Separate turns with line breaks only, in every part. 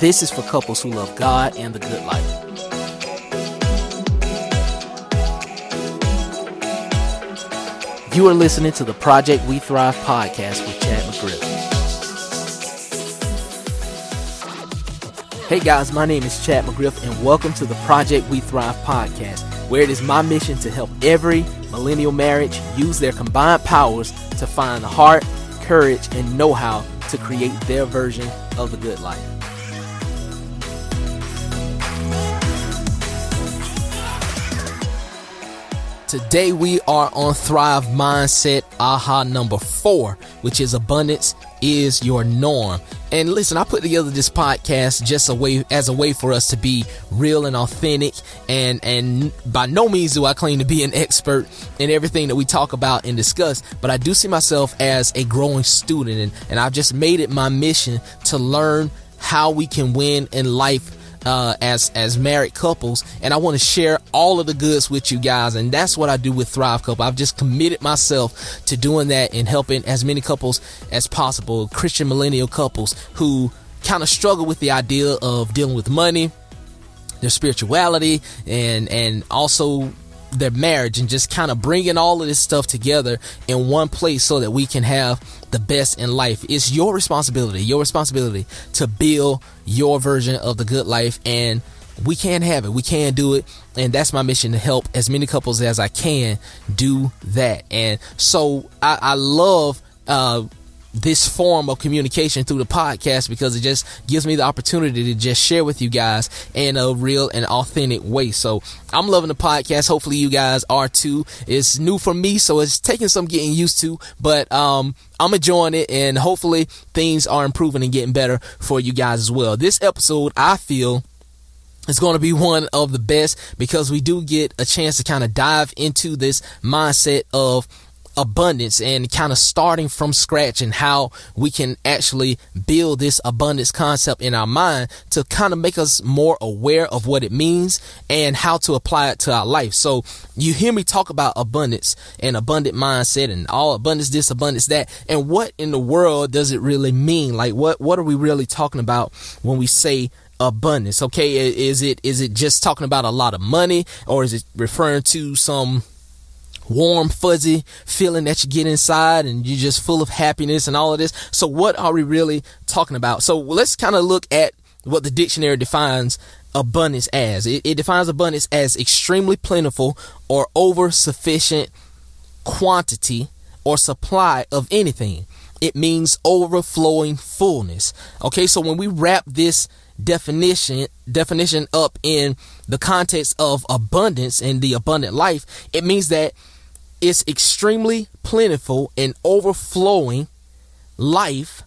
This is for couples who love God and the good life. You are listening to the Project We Thrive podcast with Chad McGriff. Hey guys, my name is Chad McGriff, and welcome to the Project We Thrive podcast, where it is my mission to help every millennial marriage use their combined powers to find the heart, courage, and know how to create their version of the good life. Today we are on Thrive Mindset Aha number four, which is abundance is your norm. And listen, I put together this podcast just a way as a way for us to be real and authentic. And and by no means do I claim to be an expert in everything that we talk about and discuss, but I do see myself as a growing student, and, and I've just made it my mission to learn how we can win in life uh, as as married couples, and I want to share all of the goods with you guys, and that's what I do with Thrive Couple. I've just committed myself to doing that and helping as many couples as possible, Christian millennial couples who kind of struggle with the idea of dealing with money, their spirituality, and and also their marriage and just kind of bringing all of this stuff together in one place so that we can have the best in life. It's your responsibility, your responsibility to build your version of the good life and we can have it. We can do it. And that's my mission to help as many couples as I can do that. And so I, I love, uh, this form of communication through the podcast because it just gives me the opportunity to just share with you guys in a real and authentic way. So I'm loving the podcast. Hopefully you guys are too. It's new for me, so it's taking some getting used to, but um, I'm enjoying it and hopefully things are improving and getting better for you guys as well. This episode, I feel it's going to be one of the best because we do get a chance to kind of dive into this mindset of abundance and kind of starting from scratch and how we can actually build this abundance concept in our mind to kind of make us more aware of what it means and how to apply it to our life. So you hear me talk about abundance and abundant mindset and all abundance this, abundance that. And what in the world does it really mean? Like what, what are we really talking about when we say abundance? Okay. Is it, is it just talking about a lot of money or is it referring to some warm, fuzzy feeling that you get inside and you're just full of happiness and all of this. So what are we really talking about? So let's kind of look at what the dictionary defines abundance as. It, it defines abundance as extremely plentiful or over sufficient quantity or supply of anything. It means overflowing fullness. Okay, so when we wrap this definition definition up in the context of abundance and the abundant life, it means that it's extremely plentiful and overflowing life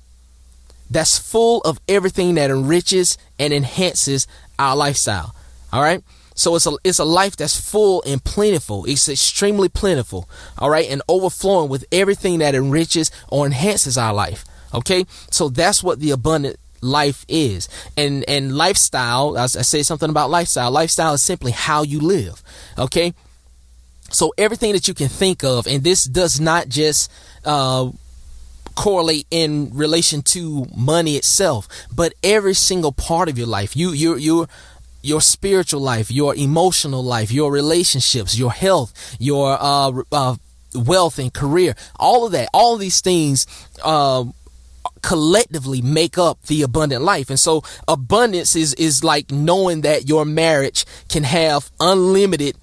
that's full of everything that enriches and enhances our lifestyle. All right. So it's a it's a life that's full and plentiful. It's extremely plentiful. All right, and overflowing with everything that enriches or enhances our life. Okay, so that's what the abundant life is. And and lifestyle, as I say something about lifestyle. Lifestyle is simply how you live. Okay, so everything that you can think of, and this does not just uh, correlate in relation to money itself, but every single part of your life. You you you your spiritual life, your emotional life, your relationships, your health, your uh, uh, wealth and career, all of that, all of these things uh, collectively make up the abundant life. And so abundance is is like knowing that your marriage can have unlimited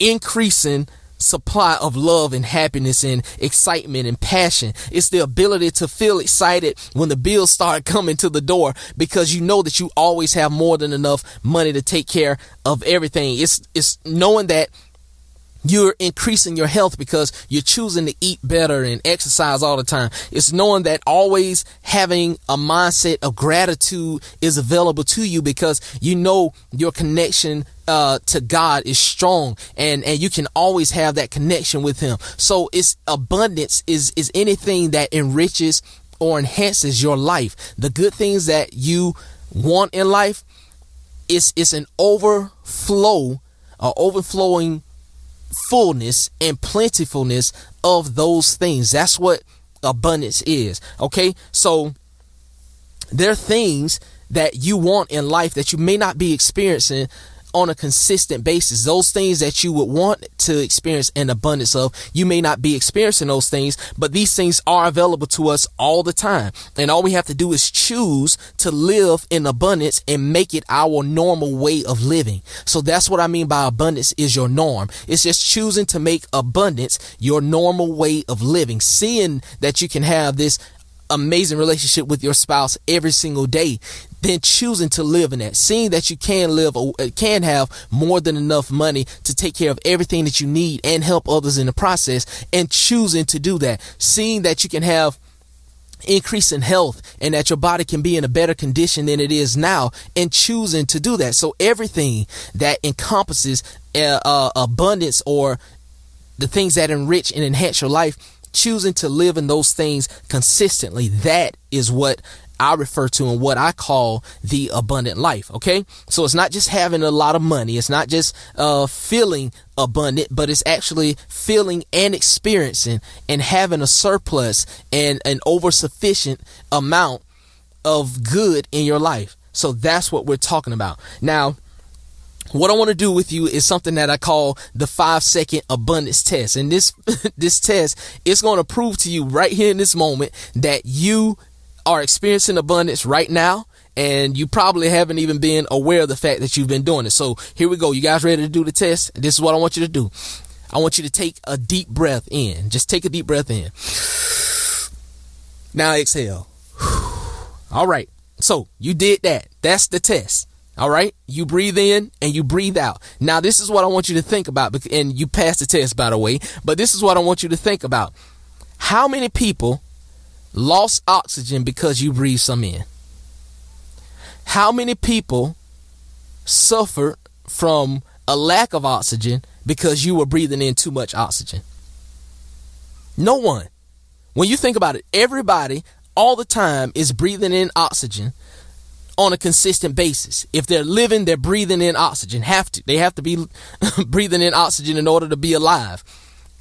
increasing supply of love and happiness and excitement and passion. It's the ability to feel excited when the bills start coming to the door because you know that you always have more than enough money to take care of everything. It's, it's knowing that you're increasing your health because you're choosing to eat better and exercise all the time. It's knowing that always having a mindset of gratitude is available to you because you know your connection uh, to God is strong and, and you can always have that connection with him. So it's abundance is, is anything that enriches or enhances your life. The good things that you want in life is, is an overflow or overflowing fullness and plentifulness of those things. That's what abundance is. Okay. So there are things that you want in life that you may not be experiencing on a consistent basis. Those things that you would want to experience an abundance of, you may not be experiencing those things, but these things are available to us all the time. And all we have to do is choose to live in abundance and make it our normal way of living. So that's what I mean by abundance is your norm. It's just choosing to make abundance your normal way of living, seeing that you can have this amazing relationship with your spouse every single day then choosing to live in that seeing that you can live uh, can have more than enough money to take care of everything that you need and help others in the process and choosing to do that seeing that you can have increase in health and that your body can be in a better condition than it is now and choosing to do that so everything that encompasses uh, uh, abundance or the things that enrich and enhance your life choosing to live in those things consistently. That is what I refer to and what I call the abundant life. Okay. So it's not just having a lot of money. It's not just, uh, feeling abundant, but it's actually feeling and experiencing and having a surplus and an over sufficient amount of good in your life. So that's what we're talking about. Now, what I want to do with you is something that I call the five second abundance test. And this, this test is going to prove to you right here in this moment that you are experiencing abundance right now. And you probably haven't even been aware of the fact that you've been doing it. So here we go. You guys ready to do the test? This is what I want you to do. I want you to take a deep breath in. Just take a deep breath in. Now exhale. All right. So you did that. That's the test. All right. You breathe in and you breathe out. Now, this is what I want you to think about. And you passed the test, by the way, but this is what I want you to think about. How many people lost oxygen because you breathed some in? How many people suffered from a lack of oxygen because you were breathing in too much oxygen? No one. When you think about it, everybody all the time is breathing in oxygen on a consistent basis. If they're living, they're breathing in oxygen. Have to. They have to be breathing in oxygen in order to be alive.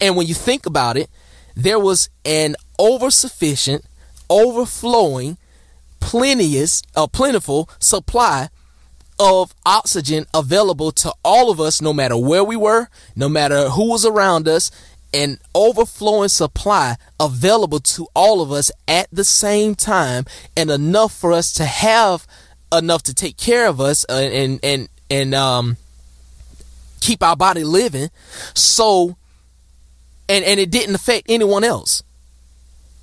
And when you think about it, there was an oversufficient, overflowing, plenteous, a plentiful supply of oxygen available to all of us, no matter where we were, no matter who was around us, an overflowing supply available to all of us at the same time and enough for us to have enough to take care of us uh, and and and um keep our body living. So and and it didn't affect anyone else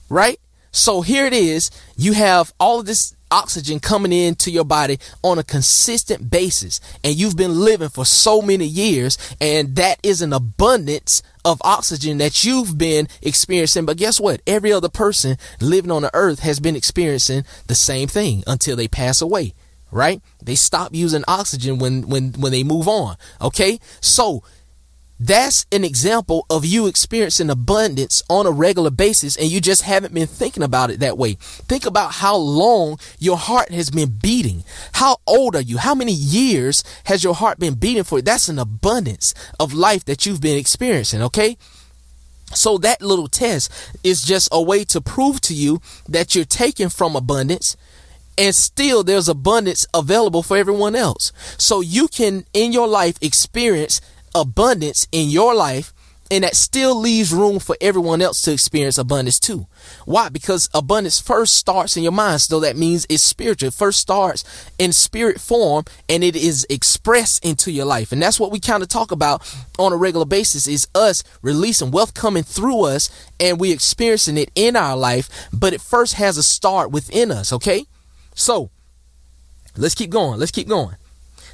right? So here it is. You have all of this oxygen coming into your body on a consistent basis and you've been living for so many years and that is an abundance of oxygen that you've been experiencing. But guess what? Every other person living on the earth has been experiencing the same thing until they pass away right? They stop using oxygen when when when they move on okay? So that's an example of you experiencing abundance on a regular basis and you just haven't been thinking about it that way. Think about how long your heart has been beating. How old are you? How many years has your heart been beating for? That's an abundance of life that you've been experiencing, okay? So that little test is just a way to prove to you that you're taking from abundance and still there's abundance available for everyone else. So you can in your life experience abundance in your life and that still leaves room for everyone else to experience abundance too. Why? Because abundance first starts in your mind. So that means it's spiritual. It first starts in spirit form and it is expressed into your life. And that's what we kind of talk about on a regular basis is us releasing wealth coming through us and we experiencing it in our life. But it first has a start within us. Okay. So let's keep going. Let's keep going.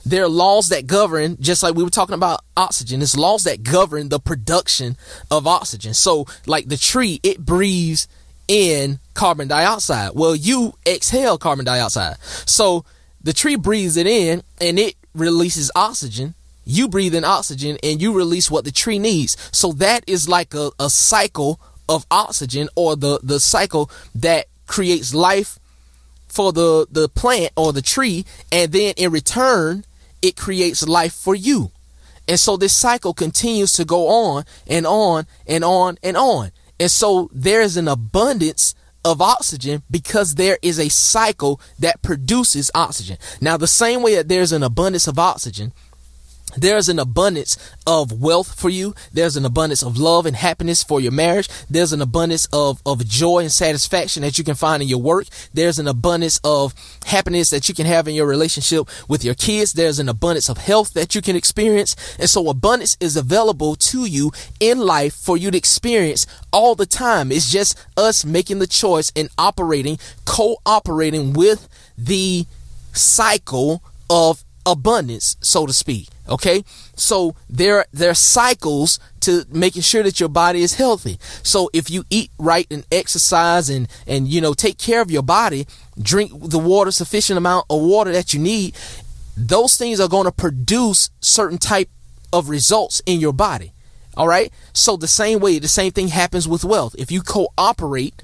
There are laws that govern, just like we were talking about oxygen, it's laws that govern the production of oxygen. So, like the tree, it breathes in carbon dioxide. Well, you exhale carbon dioxide. So, the tree breathes it in and it releases oxygen. You breathe in oxygen and you release what the tree needs. So, that is like a, a cycle of oxygen or the, the cycle that creates life for the, the plant or the tree. And then in return, it creates life for you. And so this cycle continues to go on and on and on and on. And so there is an abundance of oxygen because there is a cycle that produces oxygen. Now, the same way that there's an abundance of oxygen, there's an abundance of wealth for you. There's an abundance of love and happiness for your marriage. There's an abundance of, of joy and satisfaction that you can find in your work. There's an abundance of happiness that you can have in your relationship with your kids. There's an abundance of health that you can experience. And so abundance is available to you in life for you to experience all the time. It's just us making the choice and operating, cooperating with the cycle of abundance, so to speak. Okay. So there, there are cycles to making sure that your body is healthy. So if you eat right and exercise and, and, you know, take care of your body, drink the water, sufficient amount of water that you need, those things are going to produce certain type of results in your body. All right. So the same way, the same thing happens with wealth. If you cooperate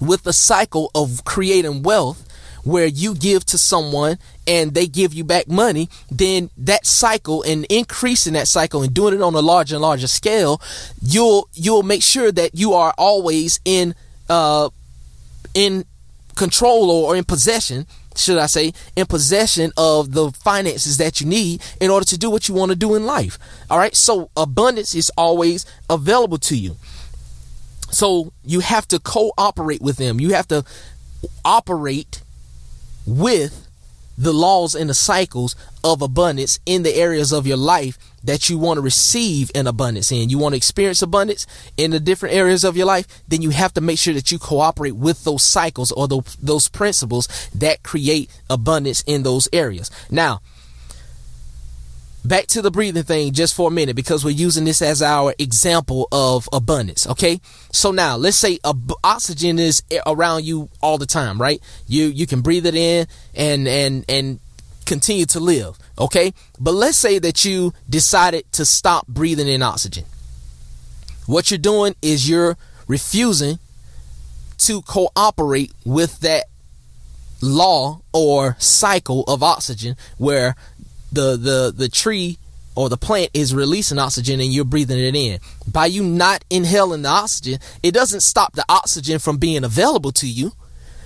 with the cycle of creating wealth, where you give to someone and they give you back money, then that cycle and increasing that cycle and doing it on a larger and larger scale, you'll you'll make sure that you are always in uh in control or in possession should I say, in possession of the finances that you need in order to do what you want to do in life. All right. So abundance is always available to you. So you have to cooperate with them. You have to operate with the laws and the cycles of abundance in the areas of your life that you want to receive in abundance in. You want to experience abundance in the different areas of your life, then you have to make sure that you cooperate with those cycles or those, those principles that create abundance in those areas. Now, back to the breathing thing just for a minute because we're using this as our example of abundance okay? So now let's say oxygen is around you all the time right? You you can breathe it in and and and continue to live okay? But let's say that you decided to stop breathing in oxygen. What you're doing is you're refusing to cooperate with that law or cycle of oxygen where the the the tree or the plant is releasing oxygen and you're breathing it in. By you not inhaling the oxygen, it doesn't stop the oxygen from being available to you,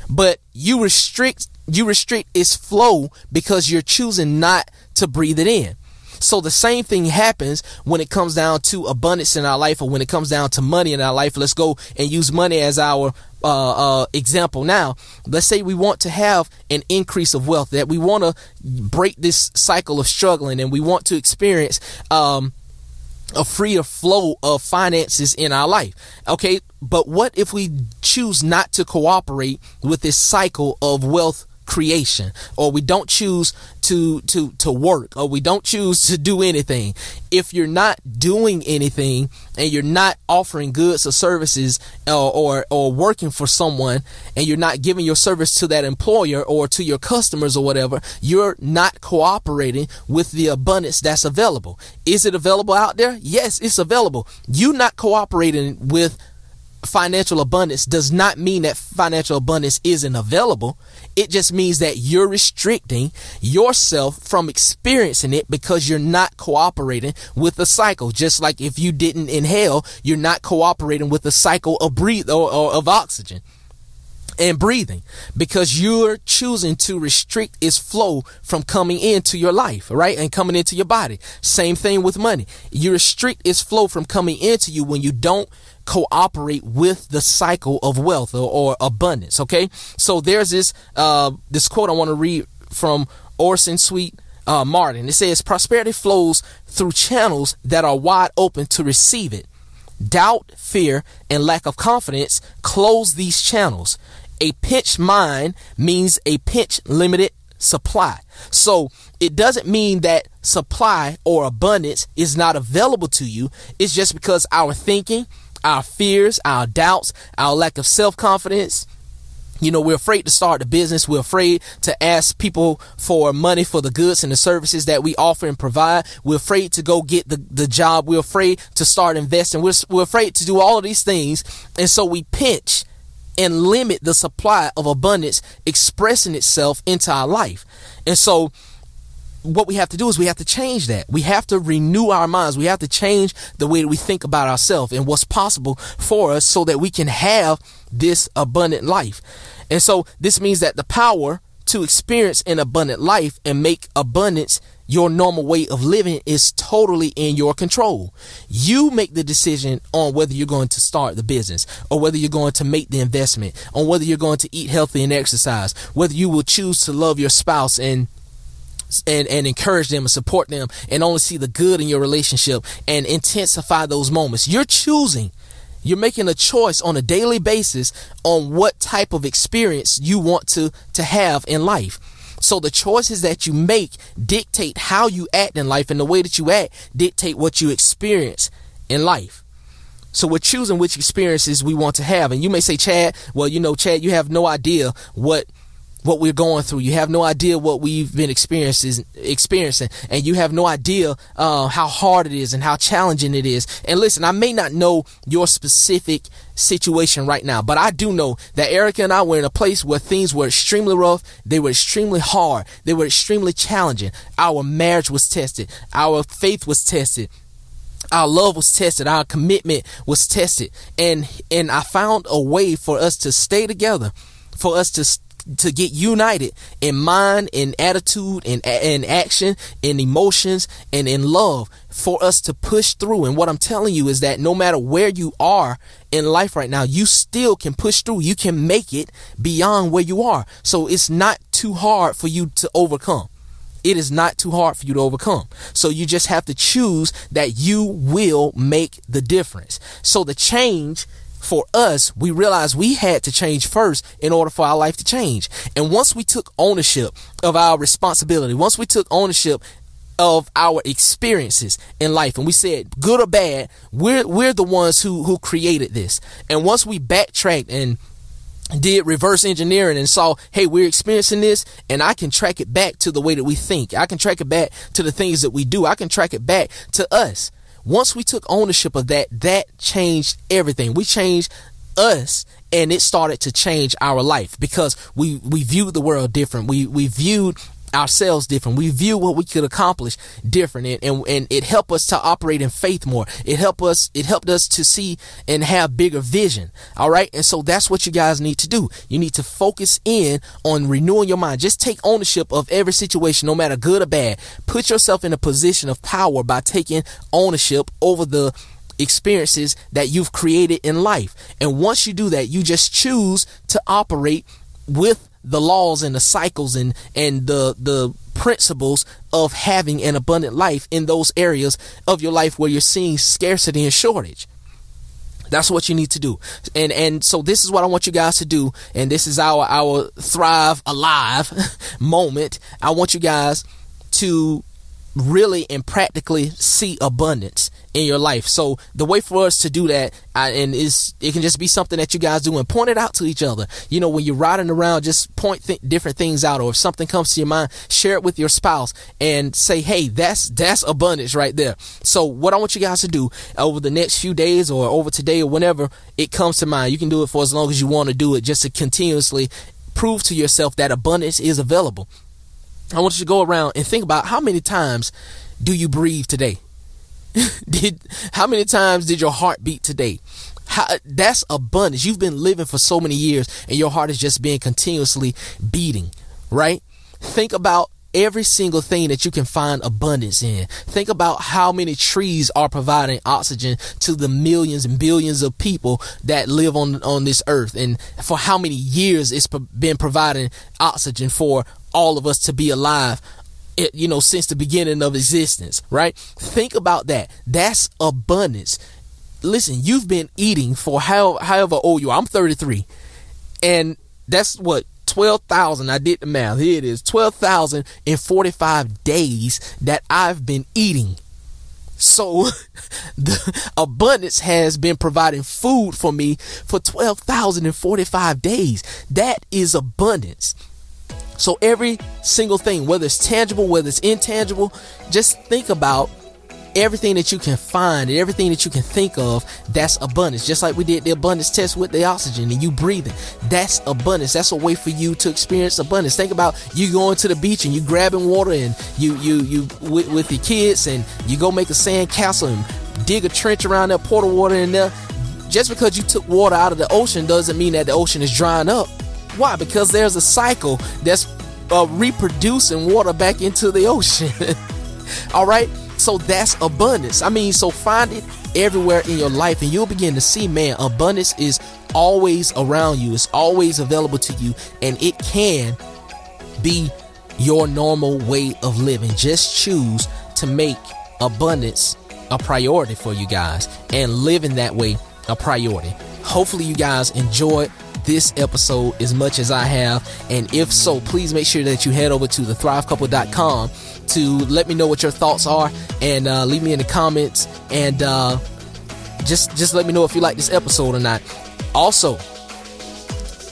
but you restrict you restrict its flow because you're choosing not to breathe it in. So the same thing happens when it comes down to abundance in our life or when it comes down to money in our life. Let's go and use money as our uh, uh, example now. Let's say we want to have an increase of wealth, that we want to break this cycle of struggling and we want to experience um, a freer flow of finances in our life. Okay, but what if we choose not to cooperate with this cycle of wealth creation or we don't choose to to to work or we don't choose to do anything. If you're not doing anything and you're not offering goods or services or, or or working for someone and you're not giving your service to that employer or to your customers or whatever you're not cooperating with the abundance that's available. Is it available out there? Yes it's available. You not cooperating with financial abundance does not mean that financial abundance isn't available. It just means that you're restricting yourself from experiencing it because you're not cooperating with the cycle. Just like if you didn't inhale, you're not cooperating with the cycle of breathe or, or of oxygen and breathing because you're choosing to restrict its flow from coming into your life, right? And coming into your body. Same thing with money. You restrict its flow from coming into you when you don't cooperate with the cycle of wealth or, or abundance. Okay, so there's this uh, this quote I want to read from Orison Swett uh, Marden. It says, "Prosperity flows through channels that are wide open to receive it. Doubt, fear, and lack of confidence close these channels. A pinched mind means a pinch limited supply. So it doesn't mean that supply or abundance is not available to you. It's just because our thinking, our fears, our doubts, our lack of self confidence. You know, we're afraid to start the business. We're afraid to ask people for money for the goods and the services that we offer and provide. We're afraid to go get the, the job. We're afraid to start investing. We're, we're afraid to do all of these things. And so we pinch and limit the supply of abundance expressing itself into our life. And so what we have to do is we have to change that. We have to renew our minds. We have to change the way that we think about ourselves and what's possible for us so that we can have this abundant life. And so this means that the power to experience an abundant life and make abundance your normal way of living is totally in your control. You make the decision on whether you're going to start the business or whether you're going to make the investment, on whether you're going to eat healthy and exercise, whether you will choose to love your spouse and and, and encourage them and support them and only see the good in your relationship and intensify those moments. You're choosing you're making a choice on a daily basis on what type of experience you want to, to have in life. So the choices that you make dictate how you act in life and the way that you act dictate what you experience in life. So we're choosing which experiences we want to have. And you may say, Chad, well, you know, Chad, you have no idea what what we're going through. You have no idea what we've been experiencing, experiencing, and you have no idea uh, how hard it is and how challenging it is. And listen, I may not know your specific situation right now, but I do know that Erica and I were in a place where things were extremely rough. They were extremely hard. They were extremely challenging. Our marriage was tested. Our faith was tested our love was tested our commitment was tested and and i found a way for us to stay together for us to to get united in mind, in attitude, in, in action, in emotions, and in love for us to push through. And what I'm telling you is that no matter where you are in life right now, you still can push through. You can make it beyond where you are. So it's not too hard for you to overcome. It is not too hard for you to overcome. So you just have to choose that you will make the difference. So the change for us, we realized we had to change first in order for our life to change. And once we took ownership of our responsibility, once we took ownership of our experiences in life and we said good or bad we're we're the ones who who created this and once we backtracked and did reverse engineering and saw, hey, we're experiencing this and I can track it back to the way that we think. I can track it back to the things that we do. I can track it back to us. Once we took ownership of that, that changed everything. We changed us and it started to change our life because we we viewed the world different. We we viewed ourselves different. We view what we could accomplish different and, and, and it helped us to operate in faith more. It helped us, it helped us to see and have bigger vision. All right. And so that's what you guys need to do. You need to focus in on renewing your mind. Just take ownership of every situation, no matter good or bad. Put yourself in a position of power by taking ownership over the experiences that you've created in life. And once you do that, you just choose to operate with the laws and the cycles and and the the principles of having an abundant life in those areas of your life where you're seeing scarcity and shortage. That's what you need to do. And and so this is what I want you guys to do and this is our our thrive alive moment. I want you guys to really and practically see abundance in your life. So the way for us to do that, uh, and is it can just be something that you guys do and point it out to each other. You know, when you're riding around, just point th- different things out, or if something comes to your mind, share it with your spouse and say, "Hey, that's that's abundance right there." So what I want you guys to do over the next few days, or over today, or whenever it comes to mind, you can do it for as long as you want to do it, just to continuously prove to yourself that abundance is available. I want you to go around and think about how many times do you breathe today? did how many times did your heart beat today? How, that's abundance. You've been living for so many years and your heart is just being continuously beating, right? Think about every single thing that you can find abundance in. Think about how many trees are providing oxygen to the millions and billions of people that live on on this earth and for how many years it's been providing oxygen for all of us to be alive you know, since the beginning of existence, right? Think about that. That's abundance. Listen, you've been eating for how, however old you are. I'm 33. And that's what 12,000. I did the math. Here it is 12,045 days that I've been eating. So the abundance has been providing food for me for 12,045 days. That is abundance. So every single thing, whether it's tangible, whether it's intangible, just think about everything that you can find and everything that you can think of that's abundance. Just like we did the abundance test with the oxygen and you breathing. That's abundance. That's a way for you to experience abundance. Think about you going to the beach and you grabbing water and you you you with, with your kids and you go make a sand castle and dig a trench around there pour the water in there. Just because you took water out of the ocean doesn't mean that the ocean is drying up. Why? Because there's a cycle that's uh, reproducing water back into the ocean. All right. So that's abundance. I mean, so find it everywhere in your life and you'll begin to see, man, abundance is always around you. It's always available to you and it can be your normal way of living. Just choose to make abundance a priority for you guys and living that way a priority. Hopefully, you guys enjoyed this episode as much as I have. And if so, please make sure that you head over to thethrivecouple.com to let me know what your thoughts are and uh, leave me in the comments and uh, just just let me know if you like this episode or not. Also,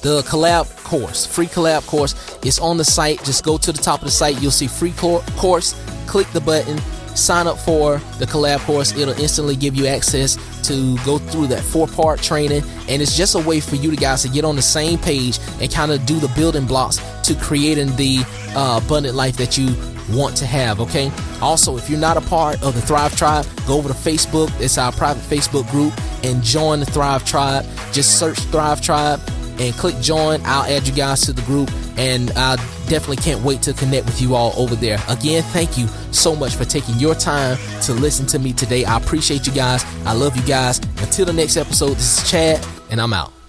the collab course, free collab course, is on the site. Just go to the top of the site. You'll see free course. Click the button sign up for the collab course. It'll instantly give you access to go through that four part training. And it's just a way for you to guys to get on the same page and kind of do the building blocks to creating the uh, abundant life that you want to have okay? Also if you're not a part of the thrive tribe go over to facebook. It's our private facebook group and join the thrive tribe. Just search thrive tribe and click join. I'll add you guys to the group, and I definitely can't wait to connect with you all over there. Again, thank you so much for taking your time to listen to me today. I appreciate you guys. I love you guys. Until the next episode, this is Chad, and I'm out.